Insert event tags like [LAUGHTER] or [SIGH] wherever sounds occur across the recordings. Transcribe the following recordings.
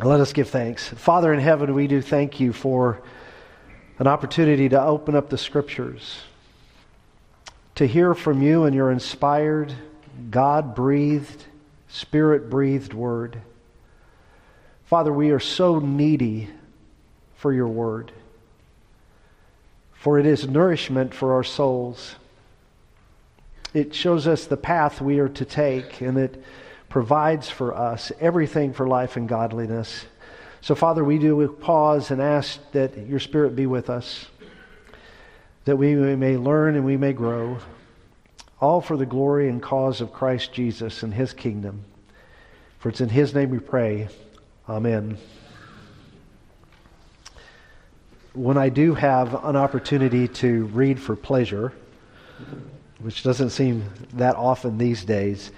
Let us give thanks. Father in heaven, we do thank you for an opportunity to open up the scriptures, to hear from you and your inspired, God breathed, Spirit breathed word. Father, we are so needy for your word, for it is nourishment for our souls. It shows us the path we are to take, and it provides for us everything for life and godliness. So, Father, we do pause and ask that your Spirit be with us, that we may learn and we may grow, all for the glory and cause of Christ Jesus and his kingdom. For it's in his name we pray. Amen. When I do have an opportunity to read for pleasure, which doesn't seem that often these days,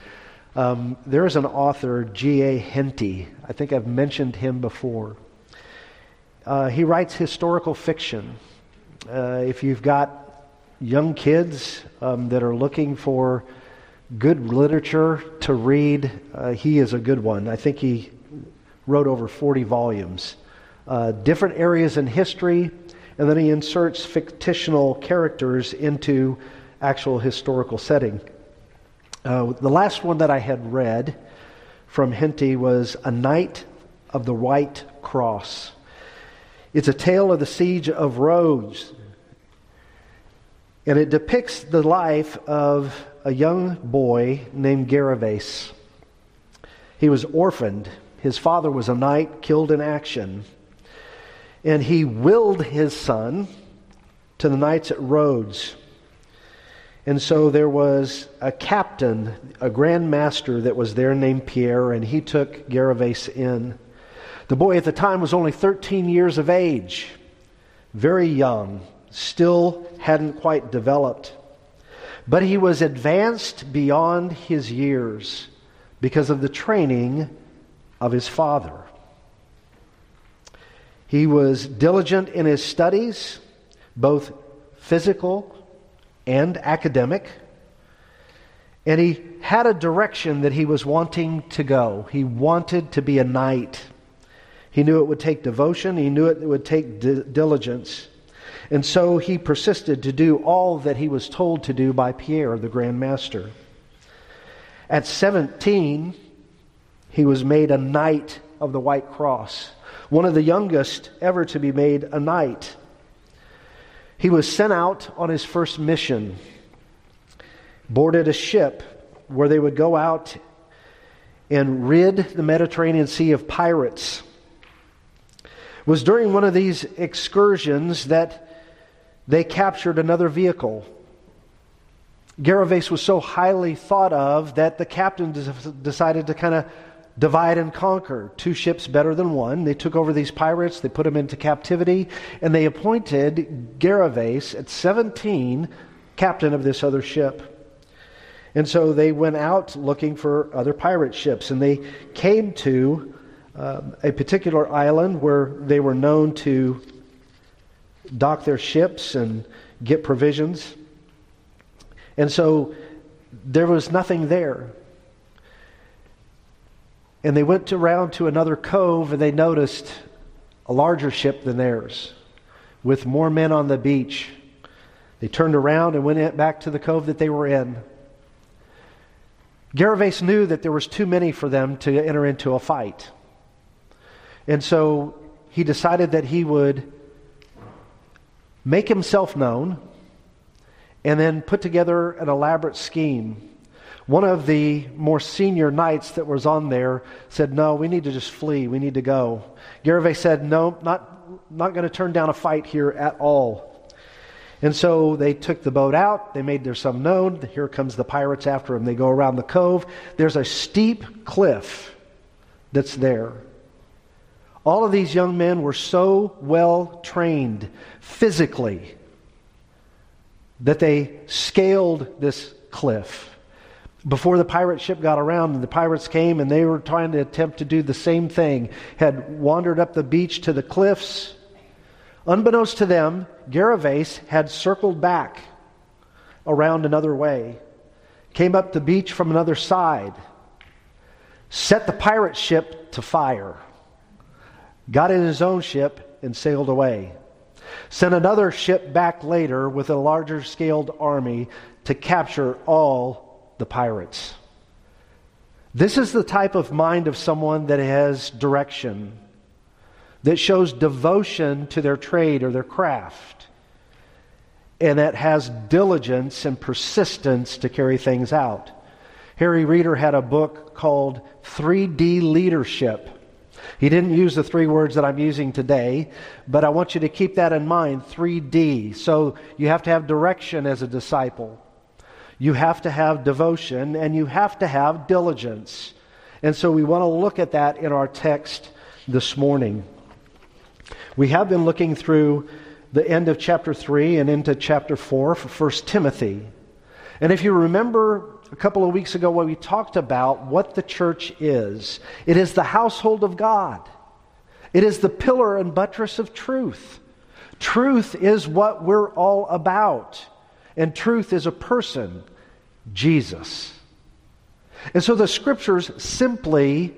um, there is an author, G.A. Henty. I think I've mentioned him before. Uh, he writes historical fiction. Uh, if you've got young kids um, that are looking for good literature to read, uh, he is a good one. I think he wrote over 40 volumes. Uh, different areas in history, and then he inserts fictional characters into actual historical setting. Uh, the last one that I had read from Henty was A Knight of the White Cross. It's a tale of the siege of Rhodes, and it depicts the life of a young boy named Gervase. He was orphaned. His father was a knight killed in action. And he willed his son to the knights at Rhodes. And so there was a captain, a grand master that was there named Pierre, and he took Gervase in. The boy at the time was only 13 years of age, very young, still hadn't quite developed. But he was advanced beyond his years because of the training of his father. He was diligent in his studies, both physical and academic. And he had a direction that he was wanting to go. He wanted to be a knight. He knew it would take devotion, he knew it would take di- diligence. And so he persisted to do all that he was told to do by Pierre, the Grand Master. At 17, he was made a Knight of the White Cross, one of the youngest ever to be made a knight. He was sent out on his first mission, boarded a ship where they would go out and rid the Mediterranean Sea of pirates. It was during one of these excursions that they captured another vehicle. Gervase was so highly thought of that the captain decided to kind of divide and conquer. Two ships better than one. They took over these pirates, they put them into captivity, and they appointed Gervase at 17 captain of this other ship. And so they went out looking for other pirate ships, and they came to um, a particular island where they were known to dock their ships and get provisions. And so there was nothing there. And they went around to another cove and they noticed a larger ship than theirs with more men on the beach. They turned around and went back to the cove that they were in. Gervase knew that there was too many for them to enter into a fight. And so he decided that he would make himself known and then put together an elaborate scheme one of the more senior knights that was on there said, No, we need to just flee. We need to go. Gervase said, No, not, not going to turn down a fight here at all. And so they took the boat out. They made their some known. Here comes the pirates after them. They go around the cove. There's a steep cliff that's there. All of these young men were so well trained physically that they scaled this cliff before the pirate ship got around and the pirates came and they were trying to attempt to do the same thing, had wandered up the beach to the cliffs. Unbeknownst to them, Gervase had circled back around another way, came up the beach from another side, set the pirate ship to fire. got in his own ship, and sailed away. Sent another ship back later with a larger scaled army to capture all the pirates. This is the type of mind of someone that has direction, that shows devotion to their trade or their craft, and that has diligence and persistence to carry things out. Harry Reeder had a book called 3D Leadership. He didn't use the three words that I'm using today, but I want you to keep that in mind 3D. So you have to have direction as a disciple, you have to have devotion, and you have to have diligence. And so we want to look at that in our text this morning. We have been looking through the end of chapter 3 and into chapter 4 for 1 Timothy. And if you remember a couple of weeks ago when we talked about what the church is. It is the household of God, it is the pillar and buttress of truth. Truth is what we're all about, and truth is a person, Jesus. And so the scriptures simply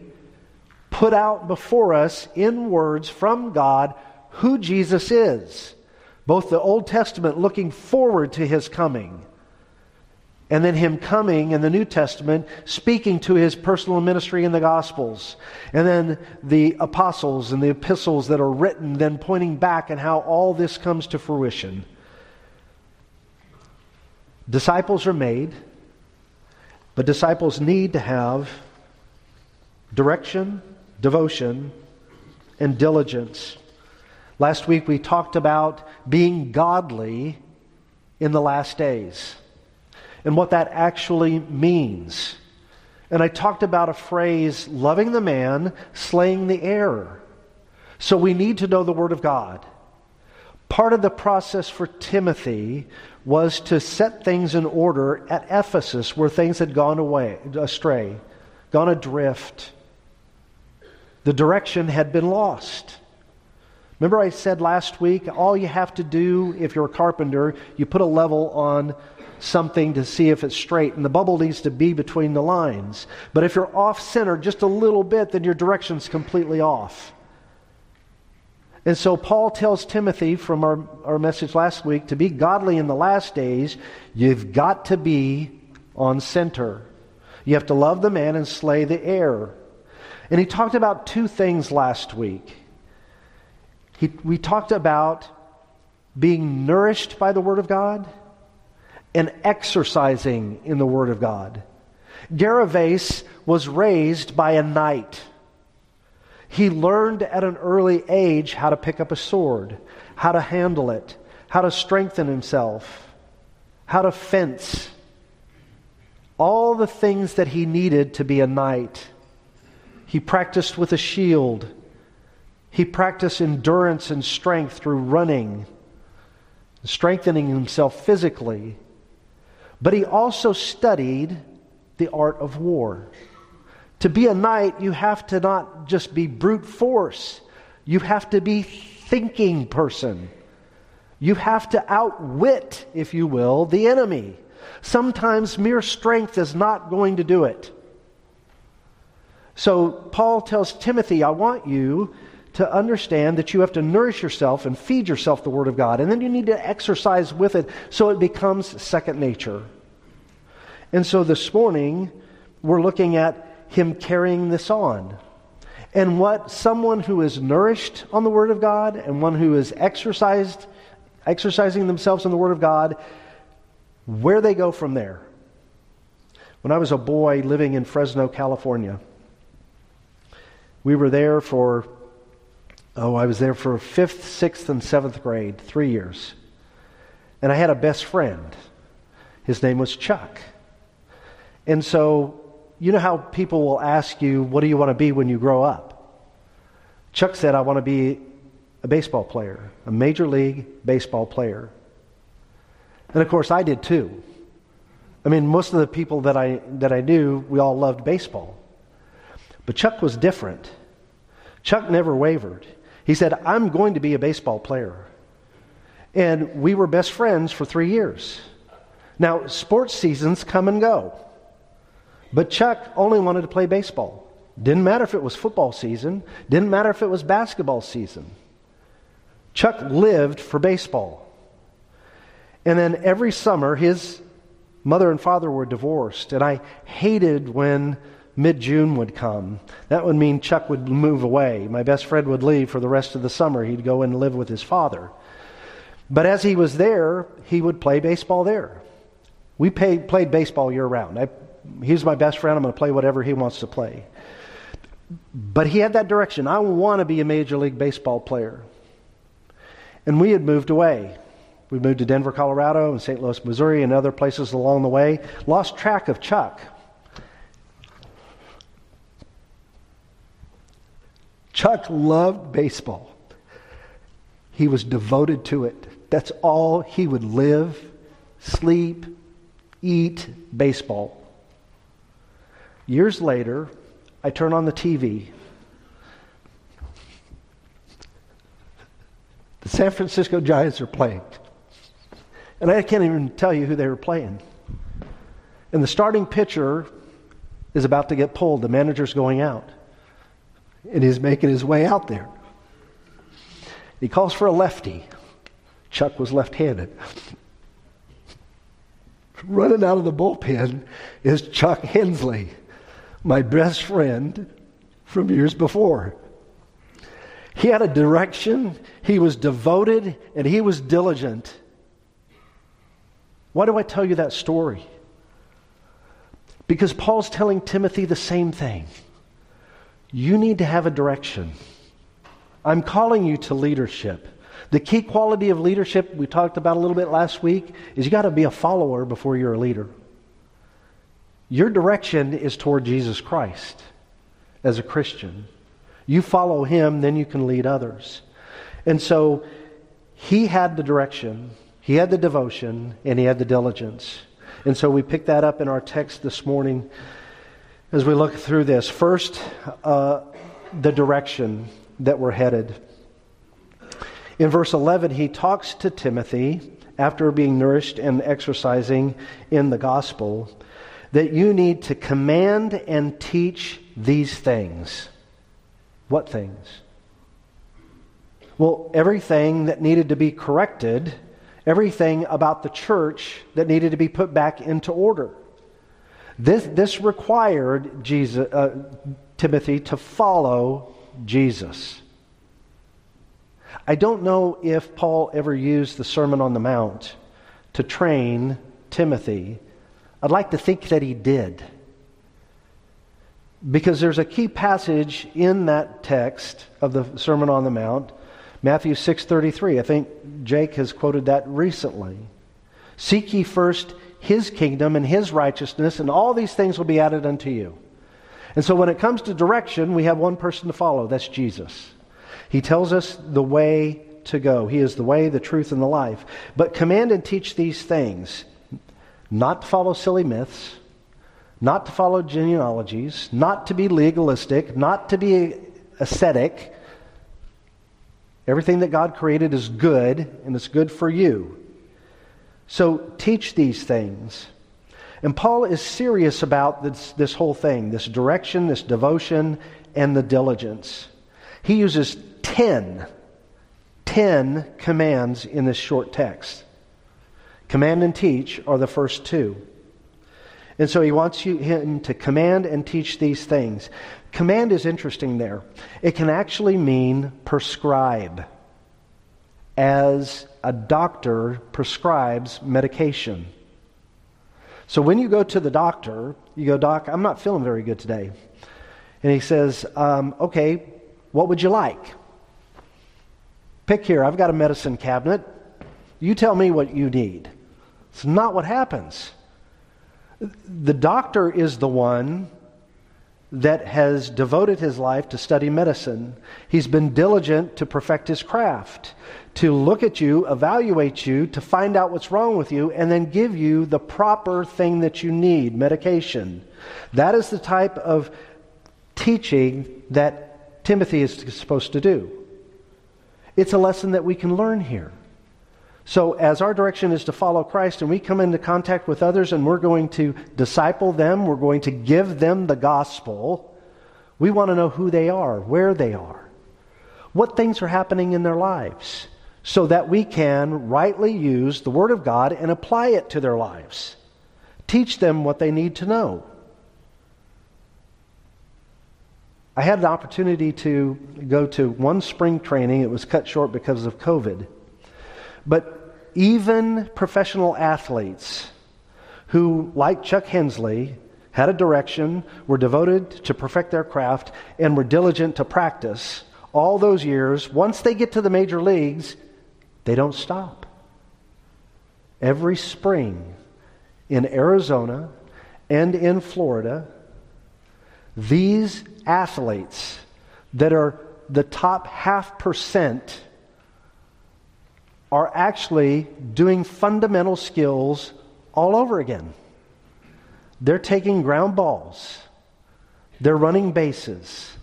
put out before us in words from God who Jesus is. Both the Old Testament looking forward to his coming and then him coming in the New Testament, speaking to his personal ministry in the Gospels, and then the apostles and the epistles that are written, then pointing back and how all this comes to fruition. Disciples are made, but disciples need to have direction, devotion, and diligence. Last week we talked about being godly in the last days and what that actually means. And I talked about a phrase, loving the man, slaying the error. So we need to know the Word of God. Part of the process for Timothy was to set things in order at Ephesus where things had gone away, astray, gone adrift. The direction had been lost. Remember, I said last week, all you have to do if you're a carpenter, you put a level on something to see if it's straight, and the bubble needs to be between the lines. But if you're off center just a little bit, then your direction's completely off. And so Paul tells Timothy from our, our message last week to be godly in the last days, you've got to be on center. You have to love the man and slay the heir. And he talked about two things last week. He, we talked about being nourished by the Word of God and exercising in the Word of God. Gervase was raised by a knight. He learned at an early age how to pick up a sword, how to handle it, how to strengthen himself, how to fence. All the things that he needed to be a knight. He practiced with a shield. He practiced endurance and strength through running, strengthening himself physically. But he also studied the art of war. To be a knight, you have to not just be brute force, you have to be thinking person. You have to outwit, if you will, the enemy. Sometimes mere strength is not going to do it. So Paul tells Timothy, I want you to understand that you have to nourish yourself and feed yourself the Word of God. And then you need to exercise with it so it becomes second nature. And so this morning, we're looking at him carrying this on. And what someone who is nourished on the Word of God and one who is exercised, exercising themselves in the Word of God, where they go from there. When I was a boy living in Fresno, California, we were there for Oh, I was there for fifth, sixth, and seventh grade, three years. And I had a best friend. His name was Chuck. And so, you know how people will ask you, What do you want to be when you grow up? Chuck said, I want to be a baseball player, a major league baseball player. And of course, I did too. I mean, most of the people that I, that I knew, we all loved baseball. But Chuck was different. Chuck never wavered. He said, I'm going to be a baseball player. And we were best friends for three years. Now, sports seasons come and go. But Chuck only wanted to play baseball. Didn't matter if it was football season, didn't matter if it was basketball season. Chuck lived for baseball. And then every summer, his mother and father were divorced, and I hated when mid June would come. That would mean Chuck would move away. My best friend would leave for the rest of the summer. He'd go and live with his father. But as he was there, he would play baseball there. We played, played baseball year round. I, he's my best friend. I'm going to play whatever he wants to play. But he had that direction. I want to be a Major League Baseball player. And we had moved away. We moved to Denver, Colorado, and St. Louis, Missouri, and other places along the way. Lost track of Chuck. Chuck loved baseball. He was devoted to it. That's all he would live, sleep, eat baseball. Years later, I turn on the TV. The San Francisco Giants are playing. And I can't even tell you who they were playing. And the starting pitcher is about to get pulled. The manager's going out. And he's making his way out there. He calls for a lefty. Chuck was left handed. Running out of the bullpen is Chuck Hensley my best friend from years before. He had a direction, he was devoted, and he was diligent. Why do I tell you that story? Because Paul's telling Timothy the same thing. You need to have a direction. I'm calling you to leadership. The key quality of leadership we talked about a little bit last week is you got to be a follower before you're a leader. Your direction is toward Jesus Christ as a Christian. You follow him, then you can lead others. And so he had the direction, he had the devotion, and he had the diligence. And so we pick that up in our text this morning as we look through this. First, uh, the direction that we're headed. In verse 11, he talks to Timothy after being nourished and exercising in the gospel that you need to command and teach these things. What things? Well, everything that needed to be corrected, everything about the church that needed to be put back into order. This, this required Jesus, uh, Timothy to follow Jesus. I don't know if Paul ever used the Sermon on the Mount to train Timothy I'd like to think that he did. Because there's a key passage in that text of the Sermon on the Mount, Matthew 6:33. I think Jake has quoted that recently. Seek ye first his kingdom and his righteousness, and all these things will be added unto you. And so when it comes to direction, we have one person to follow. That's Jesus. He tells us the way to go. He is the way, the truth, and the life. But command and teach these things not to follow silly myths, not to follow genealogies, not to be legalistic, not to be ascetic. Everything that God created is good, and it's good for you. So teach these things. And Paul is serious about this, this whole thing this direction, this devotion, and the diligence. He uses 10, 10 commands in this short text. Command and teach are the first two. And so he wants you, him to command and teach these things. Command is interesting there. It can actually mean prescribe, as a doctor prescribes medication. So when you go to the doctor, you go, Doc, I'm not feeling very good today. And he says, um, Okay, what would you like? Pick here. I've got a medicine cabinet. You tell me what you need. It's not what happens. The doctor is the one that has devoted his life to study medicine. He's been diligent to perfect his craft, to look at you, evaluate you, to find out what's wrong with you, and then give you the proper thing that you need medication. That is the type of teaching that Timothy is supposed to do. It's a lesson that we can learn here. So, as our direction is to follow Christ and we come into contact with others and we're going to disciple them, we're going to give them the gospel, We want to know who they are, where they are, what things are happening in their lives, so that we can rightly use the Word of God and apply it to their lives. Teach them what they need to know. I had an opportunity to go to one spring training. It was cut short because of COVID. But even professional athletes who, like Chuck Hensley, had a direction, were devoted to perfect their craft, and were diligent to practice all those years, once they get to the major leagues, they don't stop. Every spring in Arizona and in Florida, these athletes that are the top half percent are actually doing fundamental skills all over again. They're taking ground balls, they're running bases,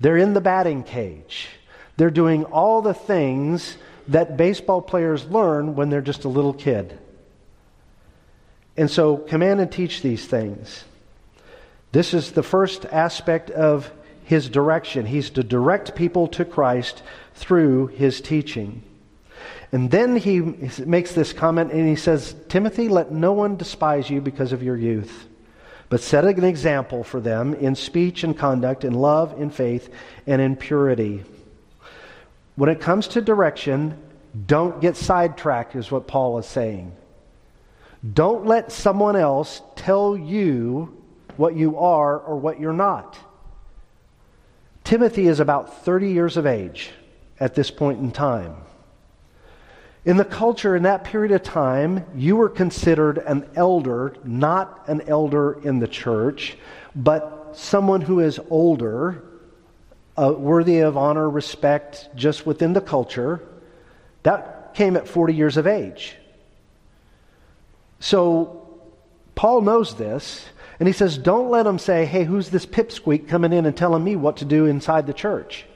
they're in the batting cage, they're doing all the things that baseball players learn when they're just a little kid. And so, command and teach these things. This is the first aspect of his direction. He's to direct people to Christ through his teaching. And then he makes this comment and he says, Timothy, let no one despise you because of your youth, but set an example for them in speech and conduct, in love, in faith, and in purity. When it comes to direction, don't get sidetracked, is what Paul is saying. Don't let someone else tell you what you are or what you're not. Timothy is about 30 years of age at this point in time. In the culture in that period of time, you were considered an elder, not an elder in the church, but someone who is older, uh, worthy of honor, respect, just within the culture. That came at 40 years of age. So Paul knows this, and he says, Don't let them say, Hey, who's this pipsqueak coming in and telling me what to do inside the church?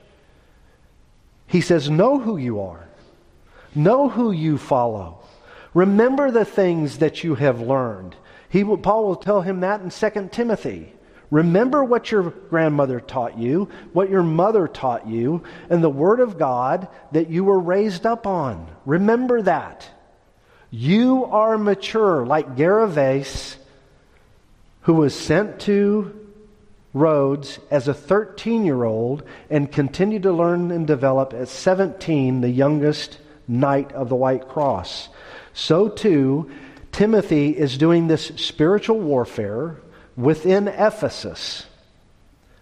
He says, Know who you are, know who you follow. Remember the things that you have learned. He will, Paul will tell him that in 2 Timothy. Remember what your grandmother taught you, what your mother taught you, and the Word of God that you were raised up on. Remember that. You are mature, like Gervase who was sent to Rhodes as a 13 year old and continued to learn and develop at 17, the youngest knight of the White Cross. So too, Timothy is doing this spiritual warfare within Ephesus.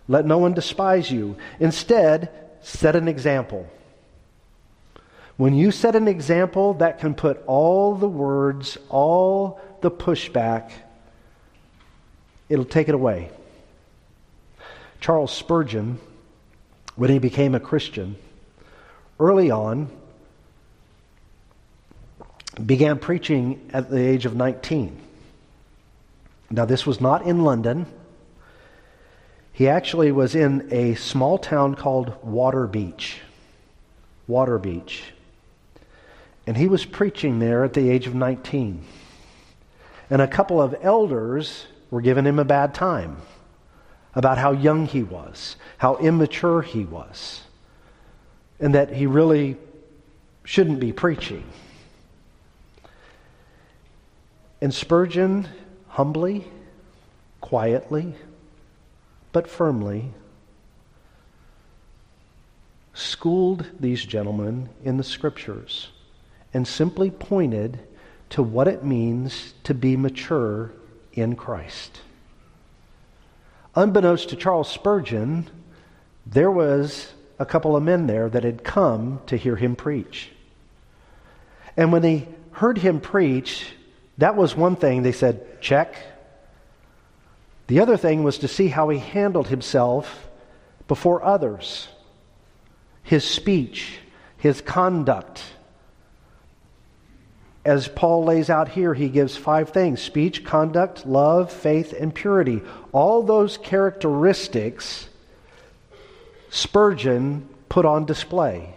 Let no one despise you. Instead, set an example. When you set an example, that can put all the words, all the pushback it'll take it away. Charles Spurgeon, when he became a Christian, early on, began preaching at the age of 19. Now, this was not in London. He actually was in a small town called Waterbeach. Waterbeach. And he was preaching there at the age of 19. And a couple of elders were giving him a bad time about how young he was, how immature he was, and that he really shouldn't be preaching. And Spurgeon humbly, quietly, but firmly schooled these gentlemen in the scriptures and simply pointed to what it means to be mature in Christ. Unbeknownst to Charles Spurgeon, there was a couple of men there that had come to hear him preach. And when they heard him preach, that was one thing. They said, check. The other thing was to see how he handled himself before others, his speech, his conduct as Paul lays out here, he gives five things speech, conduct, love, faith, and purity. All those characteristics Spurgeon put on display.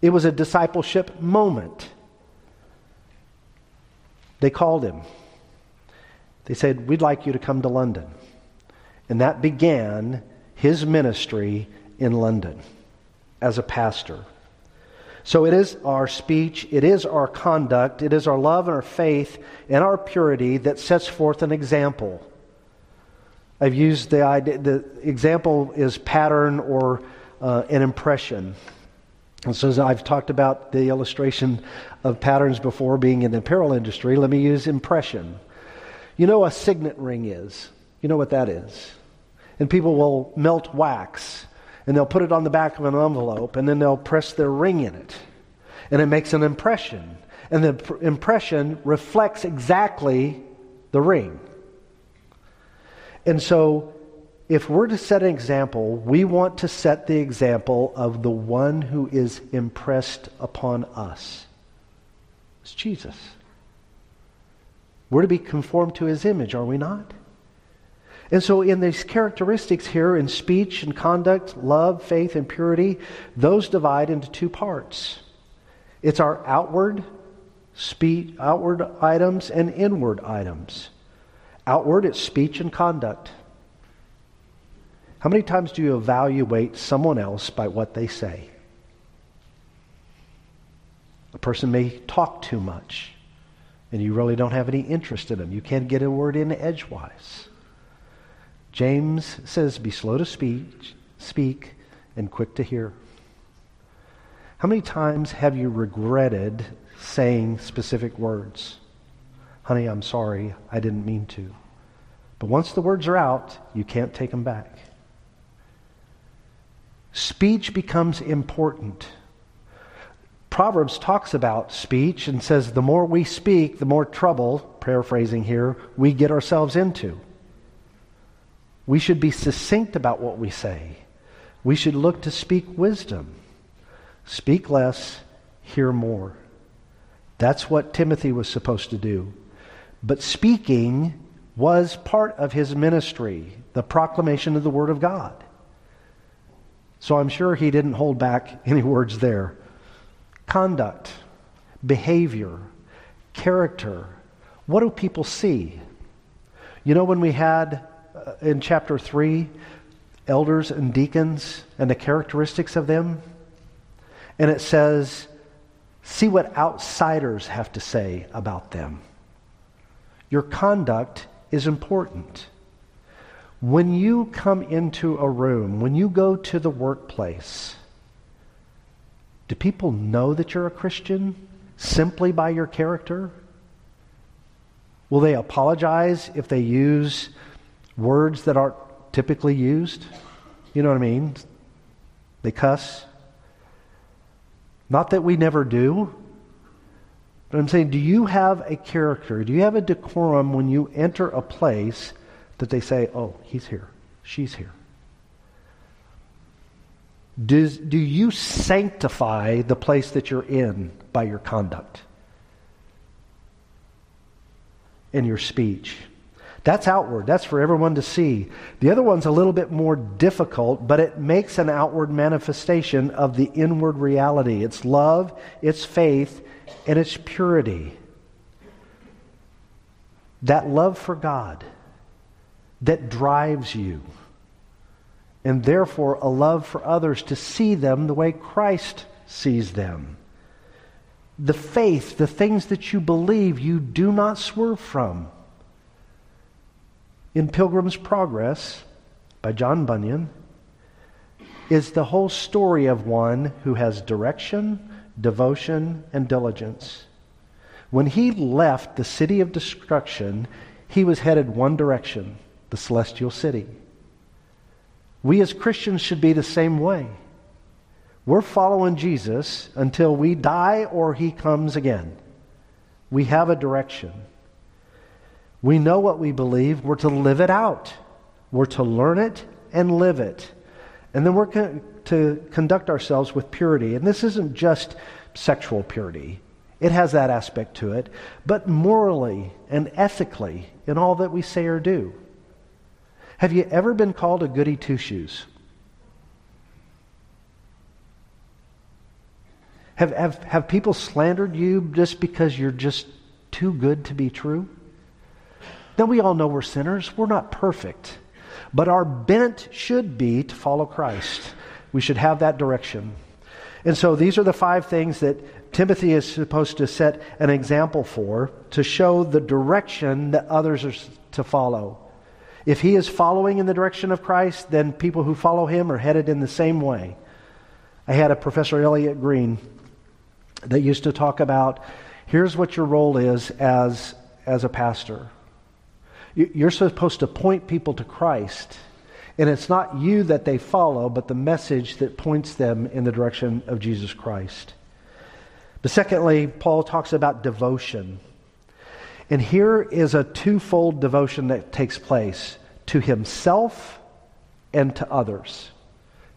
It was a discipleship moment. They called him. They said, We'd like you to come to London. And that began his ministry in London as a pastor. So it is our speech, it is our conduct, it is our love and our faith and our purity that sets forth an example. I've used the idea, the example is pattern or uh, an impression. And so, as I've talked about the illustration of patterns before being in the apparel industry, let me use impression. You know, a signet ring is. You know what that is. And people will melt wax and they'll put it on the back of an envelope and then they'll press their ring in it. And it makes an impression. And the pr- impression reflects exactly the ring. And so, if we're to set an example, we want to set the example of the one who is impressed upon us. It's Jesus. We're to be conformed to his image, are we not? And so, in these characteristics here, in speech and conduct, love, faith, and purity, those divide into two parts. It's our outward speech, outward items and inward items. Outward, it's speech and conduct. How many times do you evaluate someone else by what they say? A person may talk too much, and you really don't have any interest in them. You can't get a word in edgewise. James says, Be slow to speak, speak, and quick to hear. How many times have you regretted saying specific words? Honey, I'm sorry, I didn't mean to. But once the words are out, you can't take them back. Speech becomes important. Proverbs talks about speech and says the more we speak, the more trouble, paraphrasing here, we get ourselves into. We should be succinct about what we say. We should look to speak wisdom. Speak less, hear more. That's what Timothy was supposed to do. But speaking was part of his ministry, the proclamation of the Word of God. So I'm sure he didn't hold back [LAUGHS] any words there. Conduct, behavior, character. What do people see? You know, when we had uh, in chapter 3, elders and deacons and the characteristics of them. And it says, see what outsiders have to say about them. Your conduct is important. When you come into a room, when you go to the workplace, do people know that you're a Christian simply by your character? Will they apologize if they use words that aren't typically used. You know what I mean? They cuss. Not that we never do, but I'm saying, do you have a character? Do you have a decorum when you enter a place that they say, oh, he's here, she's here? Does, do you sanctify the place that you're in by your conduct and your speech? That's outward. That's for everyone to see. The other one's a little bit more difficult, but it makes an outward manifestation of the inward reality. It's love, it's faith, and it's purity. That love for God that drives you. And therefore, a love for others to see them the way Christ sees them. The faith, the things that you believe, you do not swerve from in Pilgrim's Progress by John Bunyan is the whole story of one who has direction, devotion, and diligence. When he left the city of destruction, he was headed one direction the celestial city. We as Christians should be the same way. We're following Jesus until we die or he comes again. We have a direction. We know what we believe. We're to live it out. We're to learn it and live it. And then we're to conduct ourselves with purity. And this isn't just sexual purity, it has that aspect to it, but morally and ethically in all that we say or do. Have you ever been called a goody two shoes? Have, have, have people slandered you just because you're just too good to be true? Then we all know we're sinners. We're not perfect. But our bent should be to follow Christ. We should have that direction. And so these are the five things that Timothy is supposed to set an example for to show the direction that others are to follow. If he is following in the direction of Christ, then people who follow him are headed in the same way. I had a Professor Elliot Green that used to talk about here's what your role is as, as a pastor. You're supposed to point people to Christ. And it's not you that they follow, but the message that points them in the direction of Jesus Christ. But secondly, Paul talks about devotion. And here is a twofold devotion that takes place to himself and to others.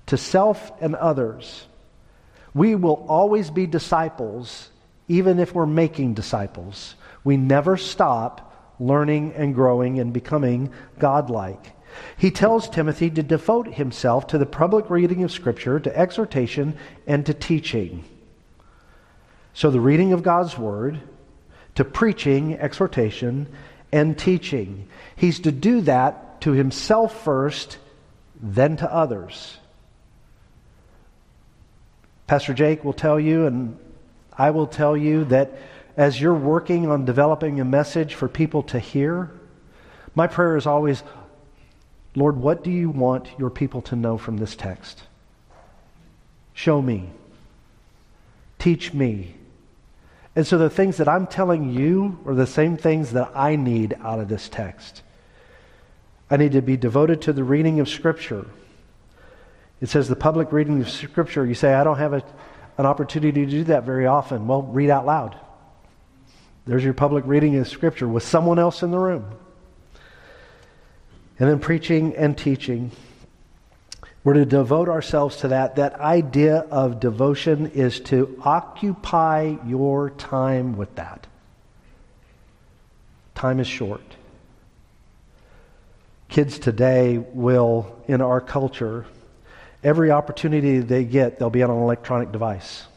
To self and others. We will always be disciples, even if we're making disciples. We never stop learning and growing and becoming godlike. He tells Timothy to devote himself to the public reading of Scripture, to exhortation, and to teaching. So, the reading of God's Word, to preaching, exhortation, and teaching. He's to do that to himself first, then to others. Pastor Jake will tell you, and I will tell you, that as you're working on developing a message for people to hear, my prayer is always, Lord, what do you want your people to know from this text? Show me. Teach me. And so the things that I'm telling you are the same things that I need out of this text. I need to be devoted to the reading of Scripture. It says the public reading of Scripture. You say, I don't have a, an opportunity to do that very often. Well, read out loud. There's your public reading of Scripture with someone else in the room. And then preaching and teaching. We're to devote ourselves to that. That idea of devotion is to occupy your time with that. Time is short. Kids today will, in our culture, every opportunity they get, they'll be on an electronic device.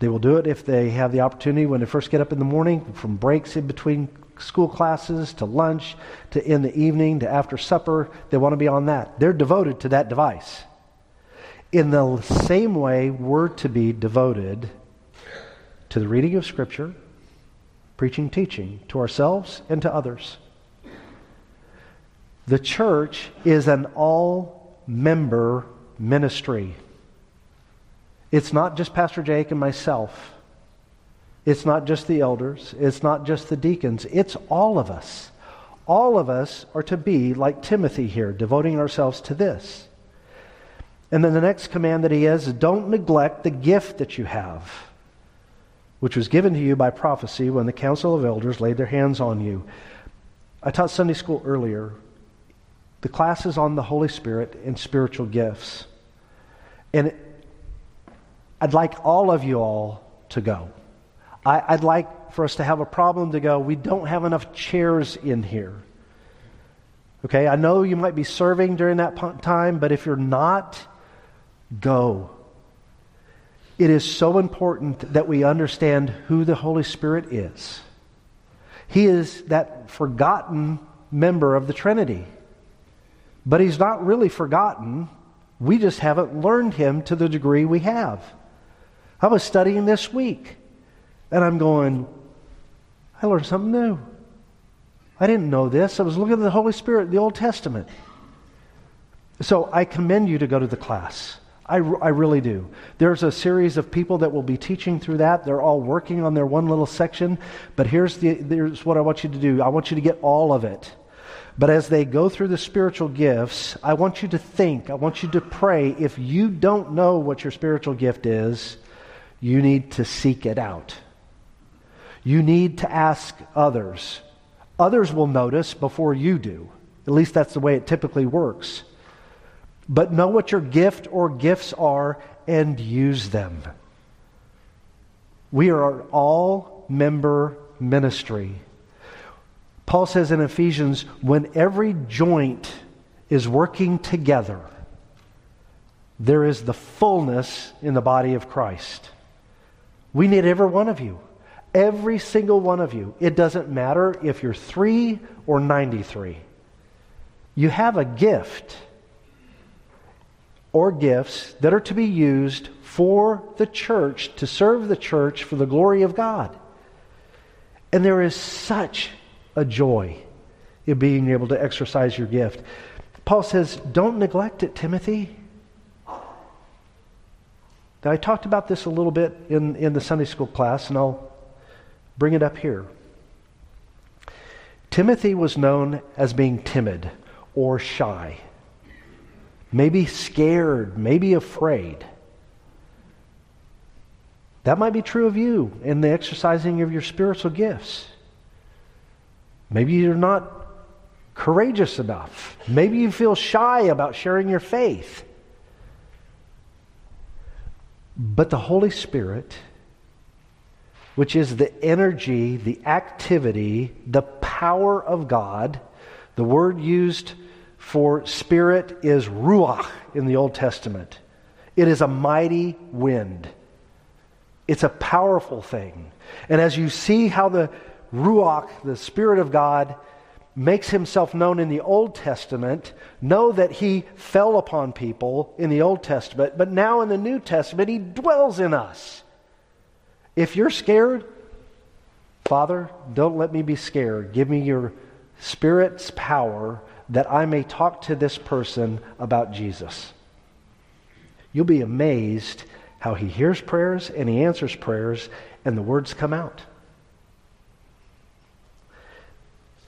They will do it if they have the opportunity when they first get up in the morning, from breaks in between school classes to lunch to in the evening to after supper. They want to be on that. They're devoted to that device. In the same way, we're to be devoted to the reading of Scripture, preaching, teaching to ourselves and to others. The church is an all member ministry. It's not just Pastor Jake and myself. It's not just the elders. It's not just the deacons. It's all of us. All of us are to be like Timothy here, devoting ourselves to this. And then the next command that he has is don't neglect the gift that you have, which was given to you by prophecy when the council of elders laid their hands on you. I taught Sunday school earlier. The class is on the Holy Spirit and spiritual gifts. And I'd like all of you all to go. I, would like for us to have a problem to go, we don't have enough chairs in here. Okay, I know you might be serving during that time, but if you're not, go. It is so important that we understand who the Holy Spirit is. He is that forgotten member of the Trinity. But he's not really forgotten. We just haven't learned him to the degree we have. I was studying this week. And I'm going, I learned something new. I didn't know this. I was looking at the Holy Spirit the Old Testament. So I commend you to go to the class. I, I really do. There's a series of people that will be teaching through that. They're all working on their one little section. But here's, the, here's what I want you to do I want you to get all of it. But as they go through the spiritual gifts, I want you to think, I want you to pray. If you don't know what your spiritual gift is, you need to seek it out. You need to ask others. Others will notice before you do. At least that's the way it typically works. But know what your gift or gifts are and use them. We are all member ministry. Paul says in Ephesians, when every joint is working together, there is the fullness in the body of Christ. We need every one of you. Every single one of you. It doesn't matter if you're three or 93. you have a gift or gifts that are to be used for the church, to serve the church for the glory of God. And there is such a joy in being able to exercise your gift. Paul says, Don't neglect it, Timothy. Now, I talked about this a little bit in, in the Sunday school class, and I'll bring it up here. Timothy was known as being timid or shy, maybe scared, maybe afraid. That might be true of you in the exercising of your spiritual gifts. Maybe you're not courageous enough. Maybe you feel shy about sharing your faith. But the Holy Spirit, which is the energy, the activity, the power of God, the word used for spirit is ruach in the Old Testament. It is a mighty wind. It's a powerful thing. And as you see how the ruach, the spirit of God, makes himself known in the Old Testament, know that he fell upon people in the Old Testament, but now in the New Testament, he dwells in us. If you're scared, Father, don't let me be scared. Give me your Spirit's power that I may talk to this person about Jesus. You'll be amazed how he hears prayers and he answers prayers and the words come out.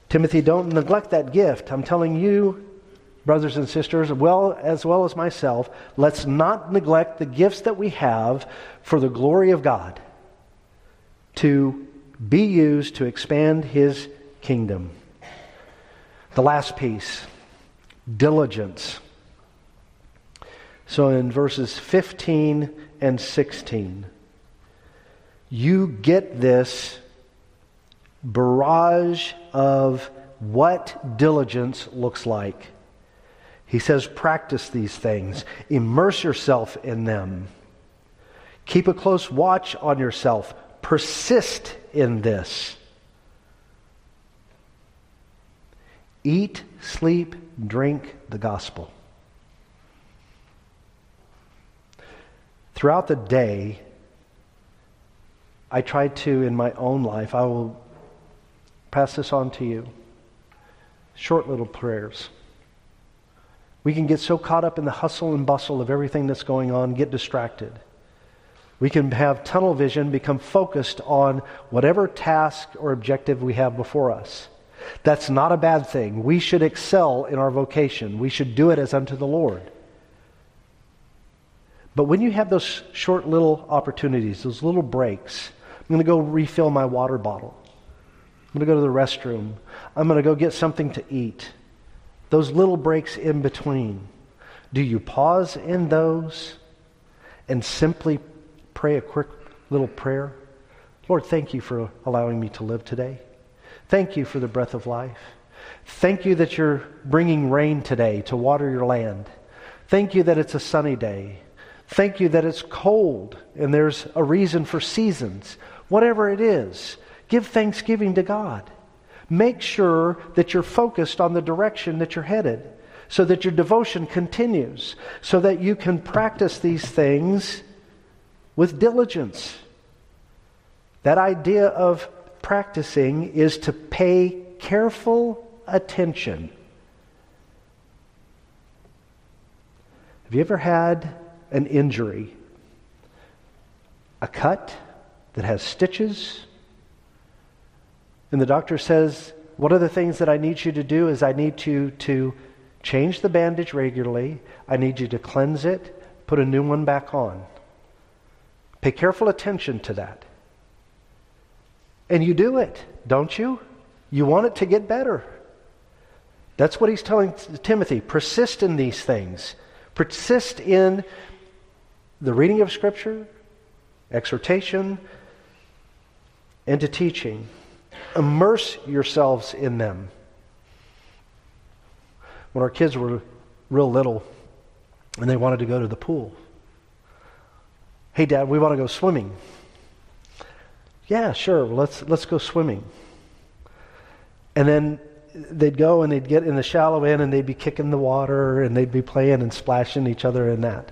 Timothy, don't neglect that gift. I'm telling you, brothers and sisters, well as well as myself, let's not neglect the gifts that we have for the glory of God to be used to expand his kingdom. The last piece, diligence. So in verses 15 and 16, you get this barrage of what diligence looks like. He says, practice these things, immerse yourself in them, keep a close watch on yourself, persist in this. Eat, sleep, drink the gospel. Throughout the day, I try to, in my own life, I will pass this on to you. Short little prayers. We can get so caught up in the hustle and bustle of everything that's going on, get distracted. We can have tunnel vision, become focused on whatever task or objective we have before us. That's not a bad thing. We should excel in our vocation. We should do it as unto the Lord. But when you have those short little opportunities, those little breaks, I'm going to go refill my water bottle. I'm going to go to the restroom. I'm going to go get something to eat. Those little breaks in between. Do you pause in those and simply pray a quick little prayer? Lord, thank you for allowing me to live today. Thank you for the breath of life. Thank you that you're bringing rain today to water your land. Thank you that it's a sunny day. Thank you that it's cold and there's a reason for seasons. Whatever it is, Give thanksgiving to God. Make sure that you're focused on the direction that you're headed so that your devotion continues, so that you can practice these things with diligence. That idea of practicing is to pay careful attention. Have you ever had an injury? A cut that has stitches? And the doctor says, one of the things that I need you to do is I need you to change the bandage regularly. I need you to cleanse it, put a new one back on. Pay careful attention to that. And you do it, don't you? You want it to get better. That's what he's telling Timothy. Persist in these things. Persist in the reading of Scripture, exhortation, and to teaching. Immerse yourselves in them. When our kids were real little and they wanted to go to the pool, hey, Dad, we want to go swimming. Yeah, sure, let's, let's go swimming. And then they'd go and they'd get in the shallow end and they'd be kicking the water and they'd be playing and splashing each other in that.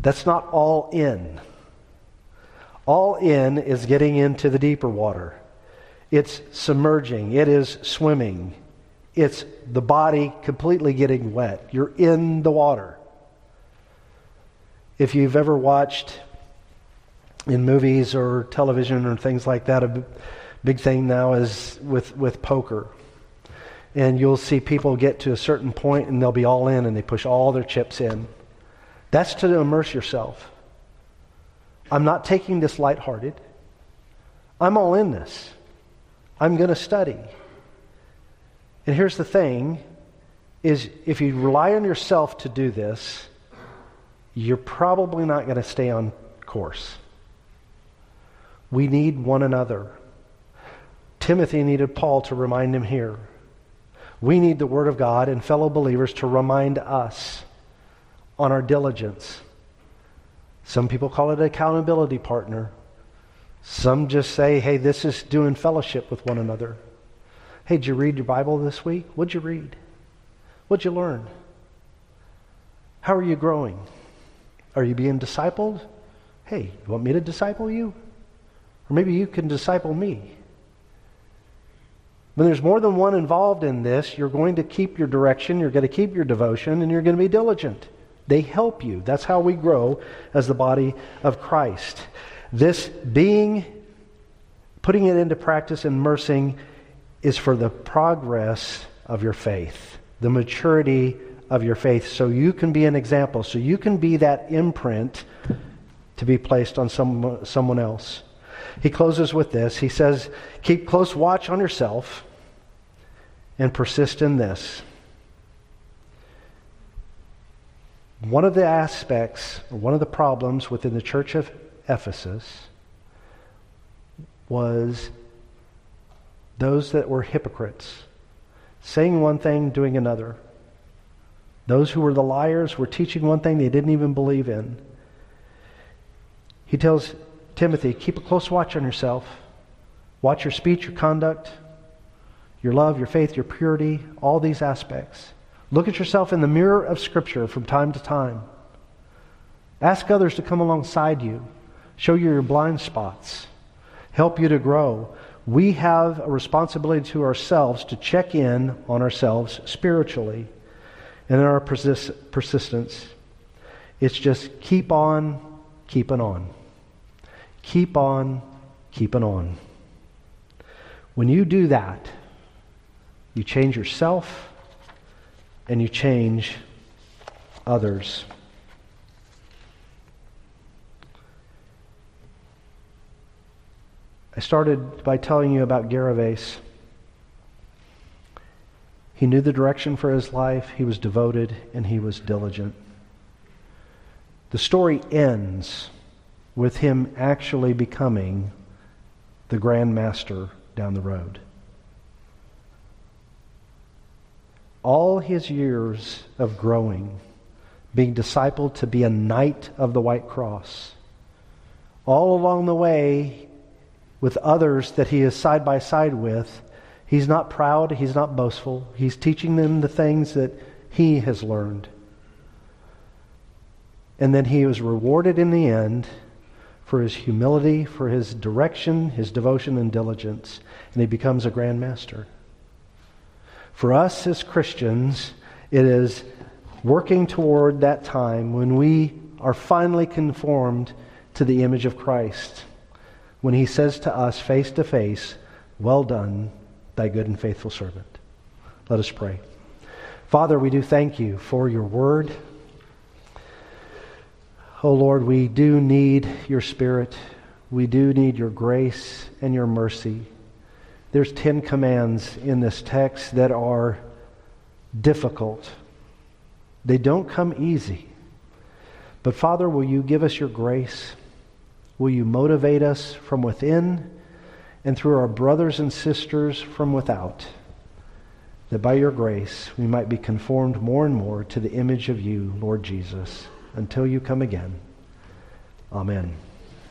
That's not all in. All in is getting into the deeper water. It's submerging. It is swimming. It's the body completely getting wet. You're in the water. If you've ever watched in movies or television or things like that, a big thing now is with, with poker. And you'll see people get to a certain point and they'll be all in and they push all their chips in. That's to immerse yourself. I'm not taking this lighthearted. I'm all in this. I'm going to study. And here's the thing is if you rely on yourself to do this, you're probably not going to stay on course. We need one another. Timothy needed Paul to remind him here. We need the Word of God and fellow believers to remind us on our diligence. Some people call it accountability partner. Some just say, hey, this is doing fellowship with one another. Hey, did you read your Bible this week? What'd you read? What'd you learn? How are you growing? Are you being discipled? Hey, you want me to disciple you? Or maybe you can disciple me. When there's more than one involved in this, you're going to keep your direction, you're going to keep your devotion, and you're going to be diligent. They help you. That's how we grow as the body of Christ. This being, putting it into practice, and immersing, is for the progress of your faith, the maturity of your faith, so you can be an example, so you can be that imprint to be placed on some, someone else. He closes with this. He says, Keep close watch on yourself and persist in this. One of the aspects, one of the problems within the church of Ephesus was those that were hypocrites, saying one thing, doing another. Those who were the liars were teaching one thing they didn't even believe in. He tells Timothy, keep a close watch on yourself. Watch your speech, your conduct, your love, your faith, your purity, all these aspects. Look at yourself in the mirror of Scripture from time to time. Ask others to come alongside you, show you your blind spots, help you to grow. We have a responsibility to ourselves to check in on ourselves spiritually and in our persist- persistence. It's just keep on keeping on. Keep on keeping on. When you do that, you change yourself and you change others. I started by telling you about Gervase. He knew the direction for his life, he was devoted, and he was diligent. The story ends with him actually becoming the Grand Master down the road. All his years of growing, being discipled to be a knight of the White Cross, all along the way, with others that he is side by side with, he's not proud, he's not boastful. He's teaching them the things that he has learned. And then he was rewarded in the end for his humility, for his direction, his devotion, and diligence, and he becomes a grand master. For us as Christians, it is working toward that time when we are finally conformed to the image of Christ, when he says to us face to face, Well done, thy good and faithful servant. Let us pray. Father, we do thank you for your word. Oh Lord, we do need your Spirit. We do need your grace and your mercy. There's 10 commands in this text that are difficult. They don't come easy. But Father, will you give us your grace? Will you motivate us from within and through our brothers and sisters from without? That by your grace we might be conformed more and more to the image of you, Lord Jesus until you come again. Amen.